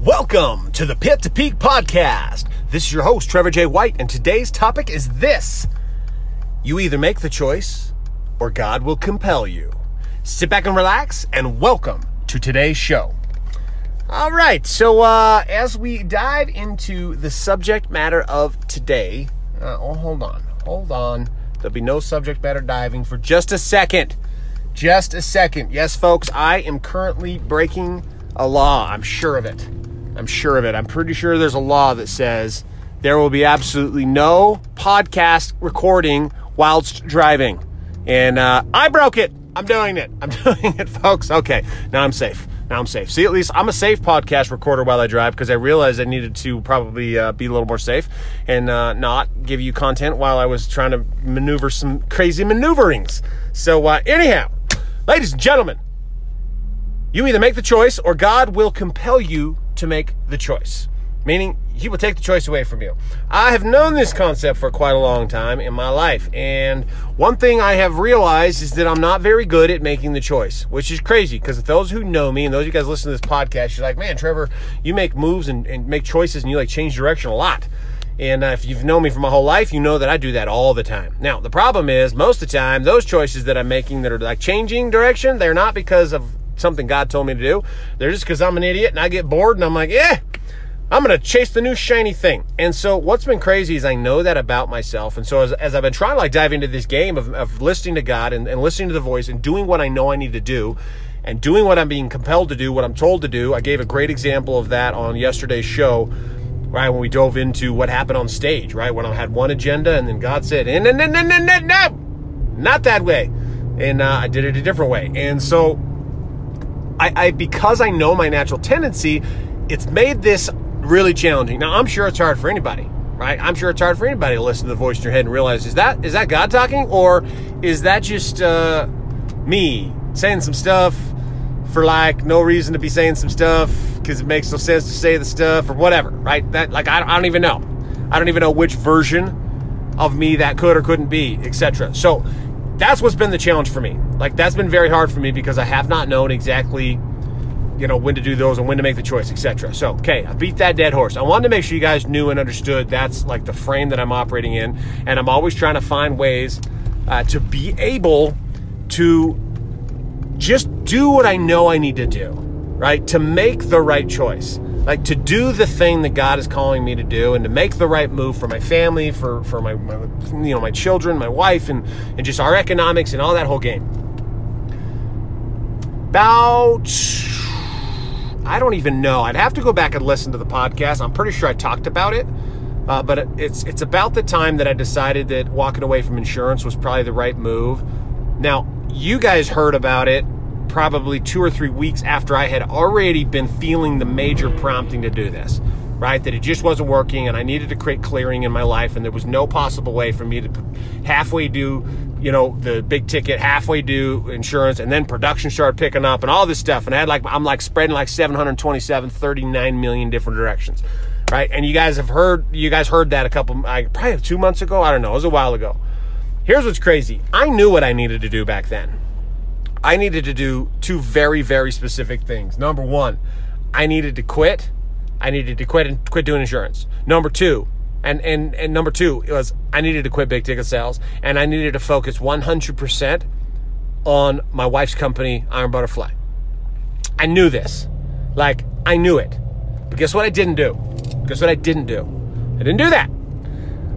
Welcome to the Pit to Peak podcast. This is your host, Trevor J. White, and today's topic is this You either make the choice or God will compel you. Sit back and relax, and welcome to today's show. All right, so uh, as we dive into the subject matter of today, uh, oh, hold on, hold on. There'll be no subject matter diving for just a second. Just a second. Yes, folks, I am currently breaking a law. I'm sure of it. I'm sure of it. I'm pretty sure there's a law that says there will be absolutely no podcast recording whilst driving. And uh, I broke it. I'm doing it. I'm doing it, folks. Okay, now I'm safe. Now I'm safe. See, at least I'm a safe podcast recorder while I drive because I realized I needed to probably uh, be a little more safe and uh, not give you content while I was trying to maneuver some crazy maneuverings. So, uh, anyhow, ladies and gentlemen, you either make the choice or God will compel you to make the choice, meaning He will take the choice away from you. I have known this concept for quite a long time in my life, and one thing I have realized is that I'm not very good at making the choice, which is crazy because those who know me and those of you guys listen to this podcast, you're like, man, Trevor, you make moves and, and make choices and you like change direction a lot. And uh, if you've known me for my whole life, you know that I do that all the time. Now, the problem is, most of the time, those choices that I'm making that are like changing direction, they're not because of something God told me to do. They're just because I'm an idiot and I get bored and I'm like, yeah, I'm going to chase the new shiny thing. And so what's been crazy is I know that about myself. And so as, as I've been trying to like dive into this game of, of listening to God and, and listening to the voice and doing what I know I need to do and doing what I'm being compelled to do, what I'm told to do, I gave a great example of that on yesterday's show right when we dove into what happened on stage right when i had one agenda and then god said no no no no no no not that way and uh, i did it a different way and so I, I because I know my natural tendency, it's made this really challenging. Now I'm sure it's hard for anybody, right? I'm sure it's hard for anybody to listen to the voice in your head and realize is that is that God talking or is that just uh, me saying some stuff for like no reason to be saying some stuff because it makes no sense to say the stuff or whatever, right? That like I, I don't even know. I don't even know which version of me that could or couldn't be, etc. So that's what's been the challenge for me. Like that's been very hard for me because I have not known exactly, you know, when to do those and when to make the choice, etc. So, okay, I beat that dead horse. I wanted to make sure you guys knew and understood that's like the frame that I'm operating in, and I'm always trying to find ways uh, to be able to just do what I know I need to do, right? To make the right choice like to do the thing that God is calling me to do and to make the right move for my family, for, for my, my you know, my children, my wife, and, and just our economics and all that whole game. About, I don't even know. I'd have to go back and listen to the podcast. I'm pretty sure I talked about it. Uh, but it's it's about the time that I decided that walking away from insurance was probably the right move. Now, you guys heard about it probably two or three weeks after I had already been feeling the major prompting to do this, right? That it just wasn't working and I needed to create clearing in my life and there was no possible way for me to halfway do, you know, the big ticket, halfway do insurance and then production started picking up and all this stuff. And I had like, I'm like spreading like 727, 39 million different directions. Right. And you guys have heard, you guys heard that a couple, like probably two months ago. I don't know. It was a while ago. Here's what's crazy. I knew what I needed to do back then I needed to do two very, very specific things. Number one, I needed to quit. I needed to quit and quit doing insurance. Number two, and, and, and number two was I needed to quit big ticket sales and I needed to focus 100% on my wife's company, Iron Butterfly. I knew this. Like, I knew it. But guess what I didn't do? Guess what I didn't do? I didn't do that.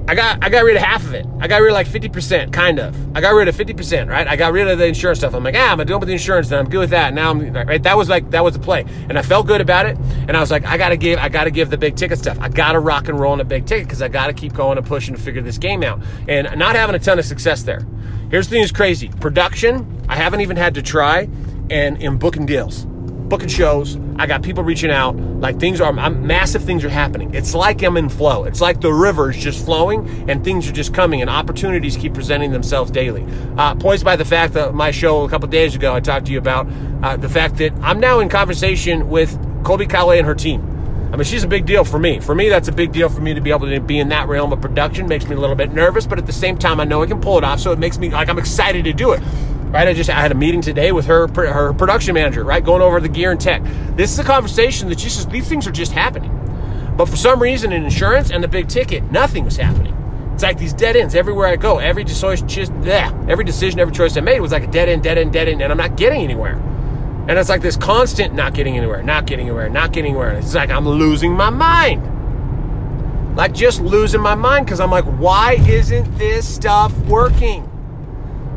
I got I got rid of half of it. I got rid of like 50%, kind of. I got rid of 50%, right? I got rid of the insurance stuff. I'm like, ah, I'm done with the insurance, then I'm good with that. Now I'm right. That was like that was the play. And I felt good about it. And I was like, I gotta give, I gotta give the big ticket stuff. I gotta rock and roll on a big ticket because I gotta keep going and pushing to figure this game out. And not having a ton of success there. Here's the thing that's crazy. Production, I haven't even had to try and in booking deals booking shows. I got people reaching out. Like things are, I'm, massive things are happening. It's like I'm in flow. It's like the river is just flowing and things are just coming and opportunities keep presenting themselves daily. Uh, poised by the fact that my show a couple days ago, I talked to you about uh, the fact that I'm now in conversation with Colbie Caillat and her team. I mean, she's a big deal for me. For me, that's a big deal for me to be able to be in that realm of production. Makes me a little bit nervous, but at the same time, I know I can pull it off. So it makes me like I'm excited to do it. Right? I just I had a meeting today with her her production manager, right, going over the gear and tech. This is a conversation that just these things are just happening. But for some reason, in insurance and the big ticket, nothing was happening. It's like these dead ends everywhere I go. Every decision, just yeah, every decision, every choice I made was like a dead end, dead end, dead end, and I'm not getting anywhere. And it's like this constant not getting anywhere, not getting anywhere, not getting anywhere. It's like I'm losing my mind. Like just losing my mind because I'm like, why isn't this stuff working?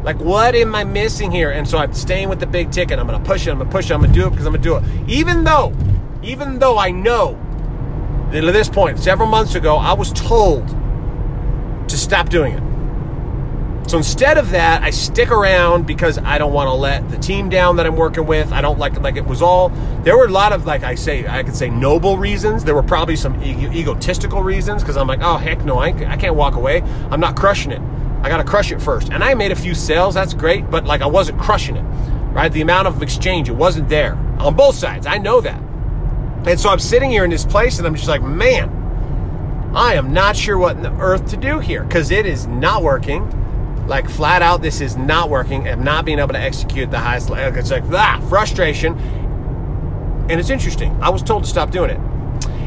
Like, what am I missing here? And so I'm staying with the big ticket. I'm going to push it. I'm going to push it. I'm going to do it because I'm going to do it. Even though, even though I know that at this point, several months ago, I was told to stop doing it. So instead of that, I stick around because I don't want to let the team down that I'm working with. I don't like like it was all. There were a lot of like I say I could say noble reasons. There were probably some e- egotistical reasons because I'm like, oh heck no, I, I can't walk away. I'm not crushing it. I got to crush it first. And I made a few sales. That's great, but like I wasn't crushing it. Right? The amount of exchange it wasn't there on both sides. I know that. And so I'm sitting here in this place and I'm just like, man, I am not sure what in the earth to do here because it is not working like flat out, this is not working. I'm not being able to execute the highest. It's like ah, frustration. And it's interesting. I was told to stop doing it.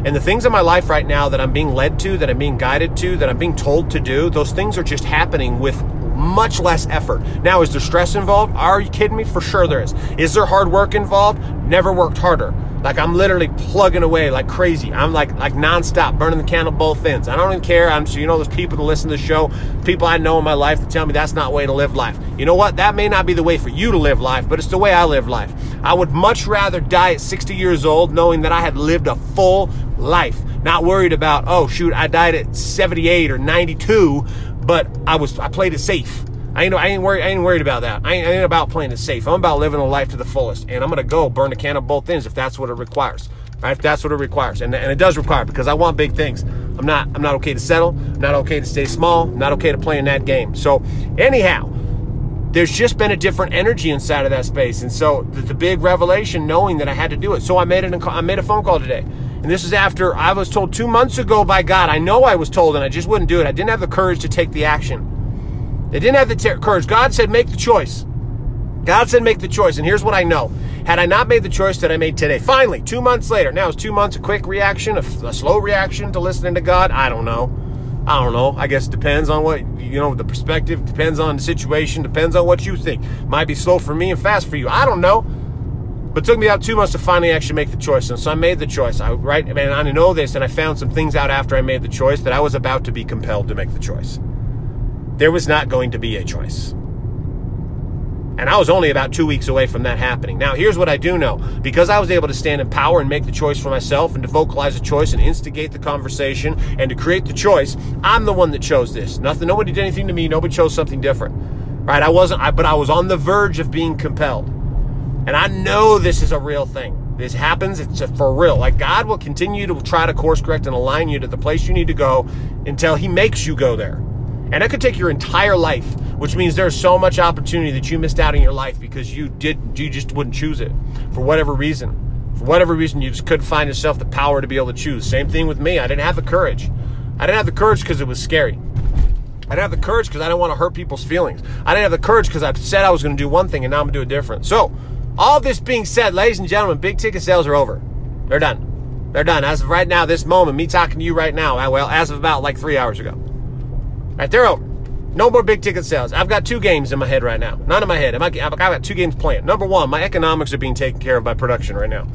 And the things in my life right now that I'm being led to, that I'm being guided to, that I'm being told to do, those things are just happening with much less effort. Now, is there stress involved? Are you kidding me? For sure there is. Is there hard work involved? Never worked harder. Like I'm literally plugging away like crazy. I'm like like nonstop, burning the candle both ends. I don't even care. I'm so you know there's people that listen to the show, people I know in my life that tell me that's not way to live life. You know what? That may not be the way for you to live life, but it's the way I live life. I would much rather die at 60 years old knowing that I had lived a full life, not worried about, oh shoot, I died at 78 or 92, but I was I played it safe. I ain't, I ain't worried. I ain't worried about that. I ain't, I ain't, about playing it safe. I'm about living a life to the fullest, and I'm gonna go burn the can of both ends if that's what it requires. Right? If that's what it requires, and, and it does require because I want big things. I'm not. I'm not okay to settle. I'm not okay to stay small. I'm not okay to play in that game. So anyhow, there's just been a different energy inside of that space, and so the, the big revelation, knowing that I had to do it. So I made it. I made a phone call today. And this is after I was told two months ago by God. I know I was told, and I just wouldn't do it. I didn't have the courage to take the action. They didn't have the ter- courage. God said, make the choice. God said, make the choice. And here's what I know. Had I not made the choice that I made today, finally, two months later, now it's two months a quick reaction, a, a slow reaction to listening to God? I don't know. I don't know. I guess it depends on what, you know, the perspective, depends on the situation, depends on what you think. Might be slow for me and fast for you. I don't know. But it took me about two months to finally actually make the choice. And so I made the choice. I, right, and I know this, and I found some things out after I made the choice that I was about to be compelled to make the choice there was not going to be a choice. And I was only about two weeks away from that happening. Now, here's what I do know. Because I was able to stand in power and make the choice for myself and to vocalize a choice and instigate the conversation and to create the choice, I'm the one that chose this. Nothing, nobody did anything to me. Nobody chose something different. Right? I wasn't, I, but I was on the verge of being compelled. And I know this is a real thing. This happens, it's for real. Like God will continue to try to course correct and align you to the place you need to go until He makes you go there. And it could take your entire life, which means there's so much opportunity that you missed out in your life because you did you just wouldn't choose it for whatever reason. For whatever reason, you just couldn't find yourself the power to be able to choose. Same thing with me. I didn't have the courage. I didn't have the courage because it was scary. I didn't have the courage because I didn't want to hurt people's feelings. I didn't have the courage because I said I was going to do one thing and now I'm going to do a different. So, all this being said, ladies and gentlemen, big ticket sales are over. They're done. They're done. As of right now, this moment, me talking to you right now, well, as of about like three hours ago. Right, they're over. No more big ticket sales. I've got two games in my head right now. None in my head. I've got two games planned. Number one, my economics are being taken care of by production right now.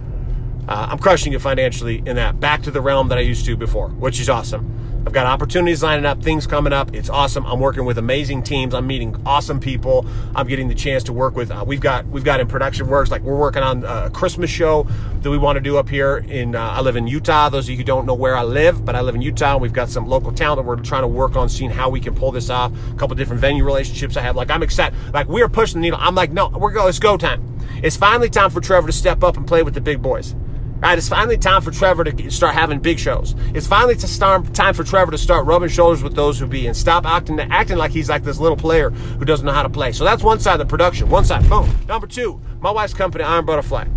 Uh, I'm crushing it financially in that. Back to the realm that I used to before, which is awesome. I've got opportunities lining up, things coming up. It's awesome. I'm working with amazing teams. I'm meeting awesome people. I'm getting the chance to work with. Uh, we've got we've got in production works like we're working on a Christmas show that we want to do up here in. Uh, I live in Utah. Those of you who don't know where I live, but I live in Utah. We've got some local talent that we're trying to work on, seeing how we can pull this off. A couple different venue relationships I have. Like I'm excited. Like we're pushing the needle. I'm like, no, we're go. It's go time. It's finally time for Trevor to step up and play with the big boys. Right, it's finally time for Trevor to start having big shows. It's finally to start, time for Trevor to start rubbing shoulders with those who be and stop acting acting like he's like this little player who doesn't know how to play. So that's one side of the production. One side, boom. Number two, my wife's company, Iron Butterfly.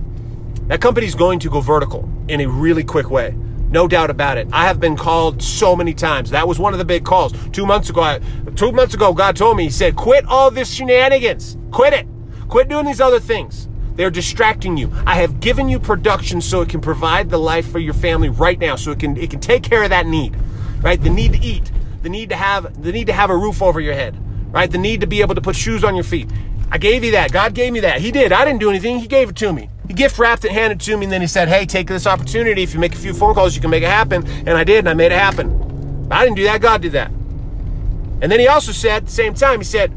That company's going to go vertical in a really quick way. No doubt about it. I have been called so many times. That was one of the big calls. Two months ago, I, two months ago, God told me, He said, quit all this shenanigans. Quit it. Quit doing these other things. They're distracting you. I have given you production so it can provide the life for your family right now, so it can it can take care of that need, right? The need to eat, the need to have the need to have a roof over your head, right? The need to be able to put shoes on your feet. I gave you that. God gave me that. He did. I didn't do anything. He gave it to me. He gift wrapped it, handed it to me, and then he said, "Hey, take this opportunity. If you make a few phone calls, you can make it happen." And I did, and I made it happen. I didn't do that. God did that. And then he also said, at the same time, he said,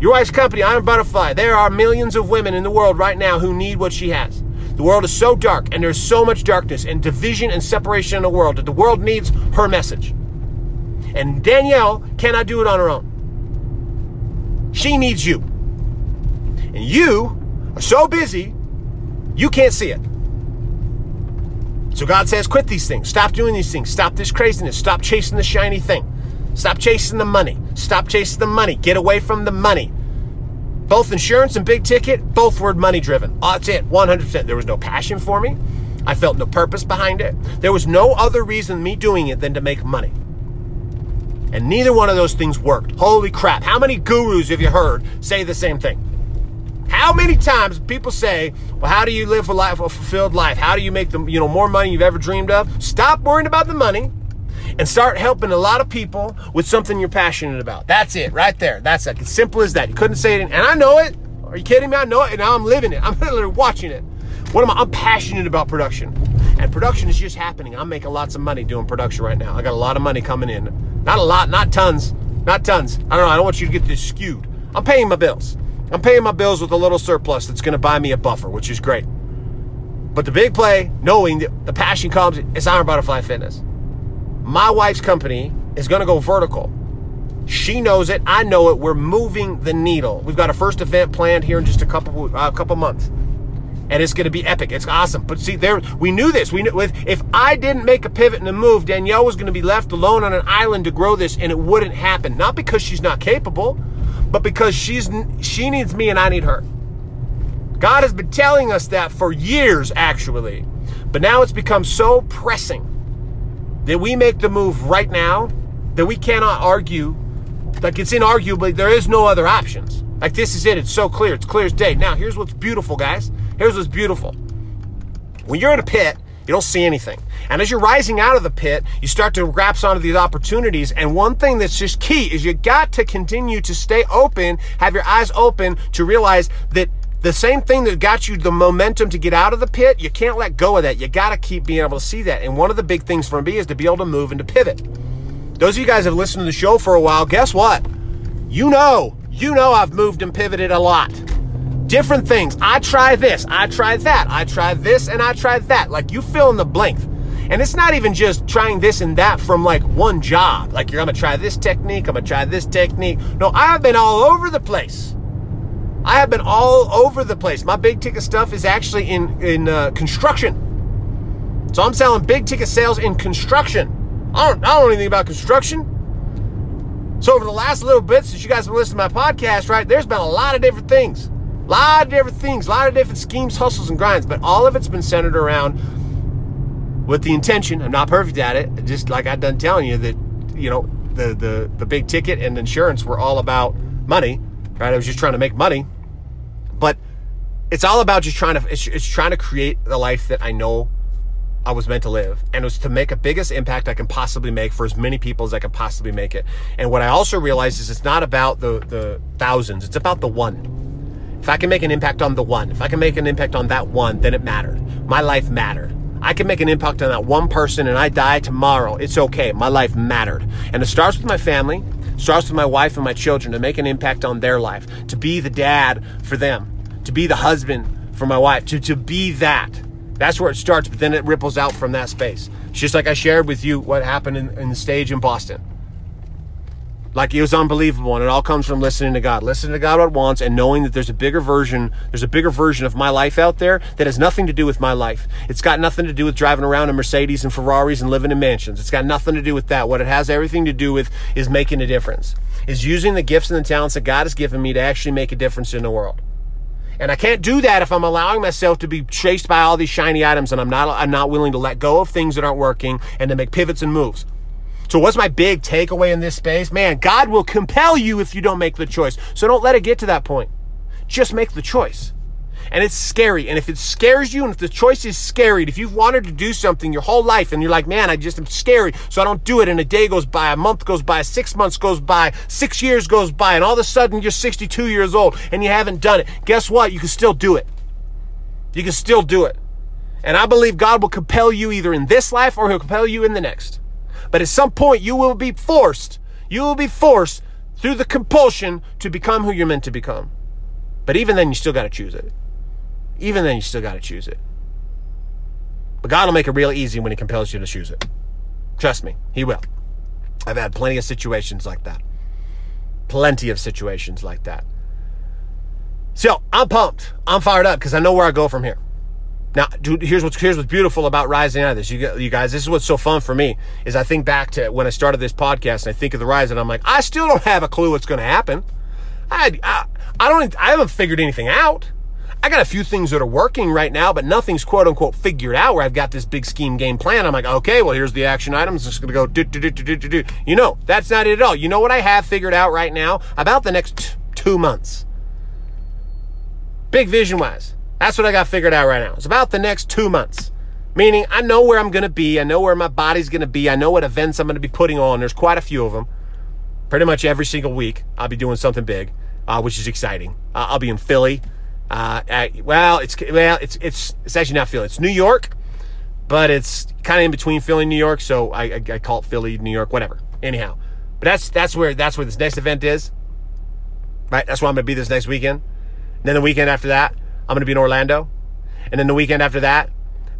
your wife's company, Iron Butterfly, there are millions of women in the world right now who need what she has. The world is so dark, and there's so much darkness and division and separation in the world that the world needs her message. And Danielle cannot do it on her own. She needs you. And you are so busy, you can't see it. So God says, quit these things. Stop doing these things. Stop this craziness. Stop chasing the shiny thing. Stop chasing the money. Stop chasing the money. Get away from the money. Both insurance and big ticket, both were money driven. Oh, that's it, 100%. There was no passion for me. I felt no purpose behind it. There was no other reason me doing it than to make money. And neither one of those things worked. Holy crap. How many gurus have you heard say the same thing? How many times people say, "Well, how do you live a life a fulfilled life? How do you make the, you know, more money you've ever dreamed of?" Stop worrying about the money and start helping a lot of people with something you're passionate about. That's it, right there. That's like as simple as that. You couldn't say it, and I know it. Are you kidding me? I know it, and now I'm living it. I'm literally watching it. What am I? I'm passionate about production, and production is just happening. I'm making lots of money doing production right now. I got a lot of money coming in. Not a lot, not tons, not tons. I don't know. I don't want you to get this skewed. I'm paying my bills. I'm paying my bills with a little surplus that's going to buy me a buffer, which is great. But the big play, knowing that the passion comes, it's Iron Butterfly Fitness my wife's company is going to go vertical. She knows it. I know it. We're moving the needle. We've got a first event planned here in just a couple a uh, couple months, and it's going to be epic. It's awesome. But see, there we knew this. We knew if if I didn't make a pivot and a move, Danielle was going to be left alone on an island to grow this, and it wouldn't happen. Not because she's not capable, but because she's she needs me and I need her. God has been telling us that for years, actually, but now it's become so pressing that we make the move right now, that we cannot argue, like it's inarguably, there is no other options. Like this is it. It's so clear. It's clear as day. Now, here's what's beautiful, guys. Here's what's beautiful. When you're in a pit, you don't see anything. And as you're rising out of the pit, you start to grasp onto these opportunities. And one thing that's just key is you got to continue to stay open, have your eyes open to realize that the same thing that got you the momentum to get out of the pit, you can't let go of that. You got to keep being able to see that. And one of the big things for me is to be able to move and to pivot. Those of you guys have listened to the show for a while, guess what? You know, you know I've moved and pivoted a lot. Different things. I try this, I try that, I try this, and I try that. Like you fill in the blank. And it's not even just trying this and that from like one job. Like you're gonna try this technique, I'm gonna try this technique. No, I've been all over the place. I have been all over the place. My big ticket stuff is actually in in uh, construction. So I'm selling big ticket sales in construction. I don't, I don't know anything about construction. So over the last little bit, since you guys have been listening to my podcast, right, there's been a lot of different things. A lot of different things, a lot of different schemes, hustles, and grinds, but all of it's been centered around with the intention. I'm not perfect at it, just like I've done telling you that, you know, the the the big ticket and insurance were all about money, right? I was just trying to make money. It's all about just trying to it's, it's trying to create the life that I know I was meant to live. And it was to make a biggest impact I can possibly make for as many people as I can possibly make it. And what I also realized is it's not about the the thousands, it's about the one. If I can make an impact on the one, if I can make an impact on that one, then it mattered. My life mattered. I can make an impact on that one person and I die tomorrow. It's okay. My life mattered. And it starts with my family starts with my wife and my children to make an impact on their life, to be the dad for them, to be the husband for my wife, to, to be that. That's where it starts, but then it ripples out from that space. It's just like I shared with you what happened in, in the stage in Boston. Like it was unbelievable, and it all comes from listening to God, listening to God what wants, and knowing that there's a bigger version, there's a bigger version of my life out there that has nothing to do with my life. It's got nothing to do with driving around in Mercedes and Ferraris and living in mansions. It's got nothing to do with that. What it has everything to do with is making a difference, is using the gifts and the talents that God has given me to actually make a difference in the world. And I can't do that if I'm allowing myself to be chased by all these shiny items and I'm not I'm not willing to let go of things that aren't working and to make pivots and moves. So, what's my big takeaway in this space? Man, God will compel you if you don't make the choice. So, don't let it get to that point. just make the choice. And it's scary. And if it scares you, and if the choice is scary, if you've wanted to do something your whole life and you're like, man, I just am scary, so I don't do it, and a day goes by, a month goes by, six months goes by, six years goes by, and all of a sudden you're 62 years old and you haven't done it, guess what? You can still do it. You can still do it. And I believe God will compel you either in this life or he'll compel you in the next. But at some point, you will be forced, you will be forced through the compulsion to become who you're meant to become. But even then, you still got to choose it. Even then, you still got to choose it. But God will make it real easy when He compels you to choose it. Trust me, He will. I've had plenty of situations like that. Plenty of situations like that. So I'm pumped. I'm fired up because I know where I go from here. Now, dude, here's what's here's what's beautiful about rising out of this. You, you guys, this is what's so fun for me is I think back to when I started this podcast and I think of the rise and I'm like, I still don't have a clue what's going to happen. I, I I don't I haven't figured anything out. I got a few things that are working right now, but nothing's quote unquote figured out where I've got this big scheme game plan. I'm like, okay, well, here's the action items. It's going to go do, do, do, do, do, do. You know, that's not it at all. You know what I have figured out right now about the next two months? Big vision wise. That's what I got figured out right now. It's about the next two months. Meaning, I know where I'm going to be. I know where my body's going to be. I know what events I'm going to be putting on. There's quite a few of them. Pretty much every single week, I'll be doing something big, uh, which is exciting. Uh, I'll be in Philly. Uh, at, well, it's well, it's it's it's actually not Philly. It's New York, but it's kind of in between Philly and New York. So I, I, I call it Philly, New York, whatever. Anyhow, but that's that's where that's where this next event is. Right. That's where I'm to be this next weekend. And then the weekend after that, I'm to be in Orlando. And then the weekend after that,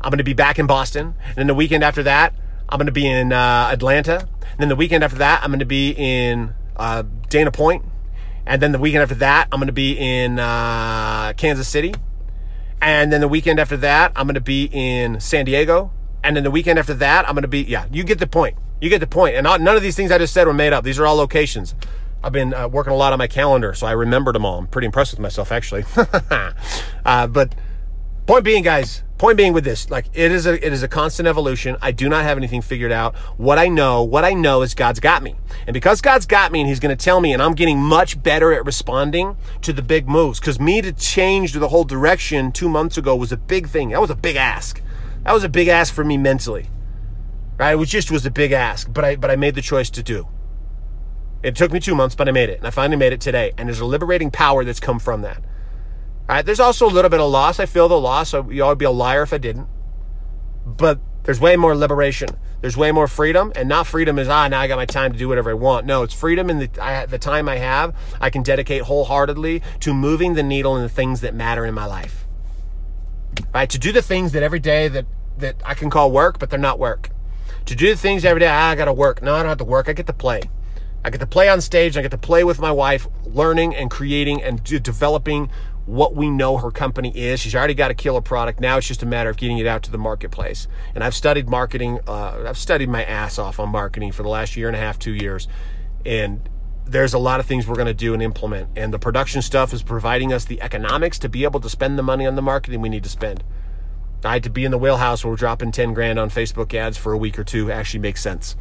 I'm to be back in Boston. And then the weekend after that, I'm to be in uh, Atlanta. And then the weekend after that, I'm to be in uh, Dana Point. And then the weekend after that, I'm going to be in uh, Kansas City. And then the weekend after that, I'm going to be in San Diego. And then the weekend after that, I'm going to be, yeah, you get the point. You get the point. And none of these things I just said were made up. These are all locations. I've been uh, working a lot on my calendar, so I remembered them all. I'm pretty impressed with myself, actually. uh, but point being, guys, point being with this, like it is a it is a constant evolution. I do not have anything figured out. What I know, what I know is God's got me, and because God's got me, and He's going to tell me, and I'm getting much better at responding to the big moves. Because me to change the whole direction two months ago was a big thing. That was a big ask. That was a big ask for me mentally, right? It was just was a big ask, but I but I made the choice to do. It took me two months, but I made it. And I finally made it today. And there's a liberating power that's come from that. Right. There's also a little bit of loss. I feel the loss. So you would be a liar if I didn't. But there's way more liberation. There's way more freedom. And not freedom is, ah, now I got my time to do whatever I want. No, it's freedom in the, I, the time I have. I can dedicate wholeheartedly to moving the needle in the things that matter in my life. Right. To do the things that every day that, that I can call work, but they're not work. To do the things every day, ah, I got to work. No, I don't have to work. I get to play. I get to play on stage. I get to play with my wife, learning and creating and developing what we know her company is. She's already got a killer product. Now it's just a matter of getting it out to the marketplace. And I've studied marketing. Uh, I've studied my ass off on marketing for the last year and a half, two years. And there's a lot of things we're going to do and implement. And the production stuff is providing us the economics to be able to spend the money on the marketing we need to spend. I had to be in the wheelhouse where we're dropping 10 grand on Facebook ads for a week or two actually makes sense.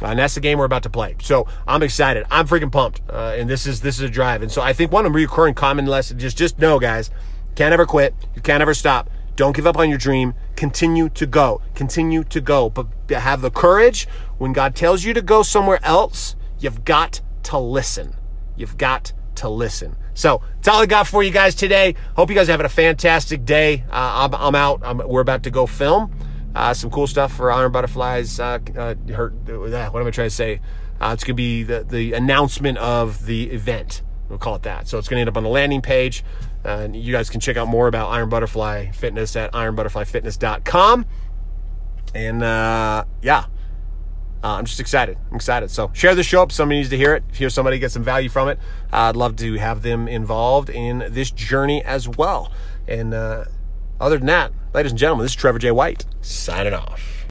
And that's the game we're about to play. So I'm excited. I'm freaking pumped. Uh, and this is this is a drive. And so I think one of the recurring common lessons is just know, guys, can't ever quit. You can't ever stop. Don't give up on your dream. Continue to go. Continue to go. But have the courage when God tells you to go somewhere else. You've got to listen. You've got to listen. So that's all I got for you guys today. Hope you guys are having a fantastic day. Uh, I'm, I'm, out. I'm, we're about to go film. Uh, some cool stuff for Iron Butterflies. Uh, uh, her, uh, what am I trying to say? Uh, it's going to be the, the announcement of the event. We'll call it that. So it's going to end up on the landing page. and you guys can check out more about Iron Butterfly Fitness at ironbutterflyfitness.com. And uh, yeah, I'm just excited. I'm excited. So share the show up. Somebody needs to hear it. If you hear somebody get some value from it, I'd love to have them involved in this journey as well. And other than that, ladies and gentlemen, this is Trevor J. White signing off.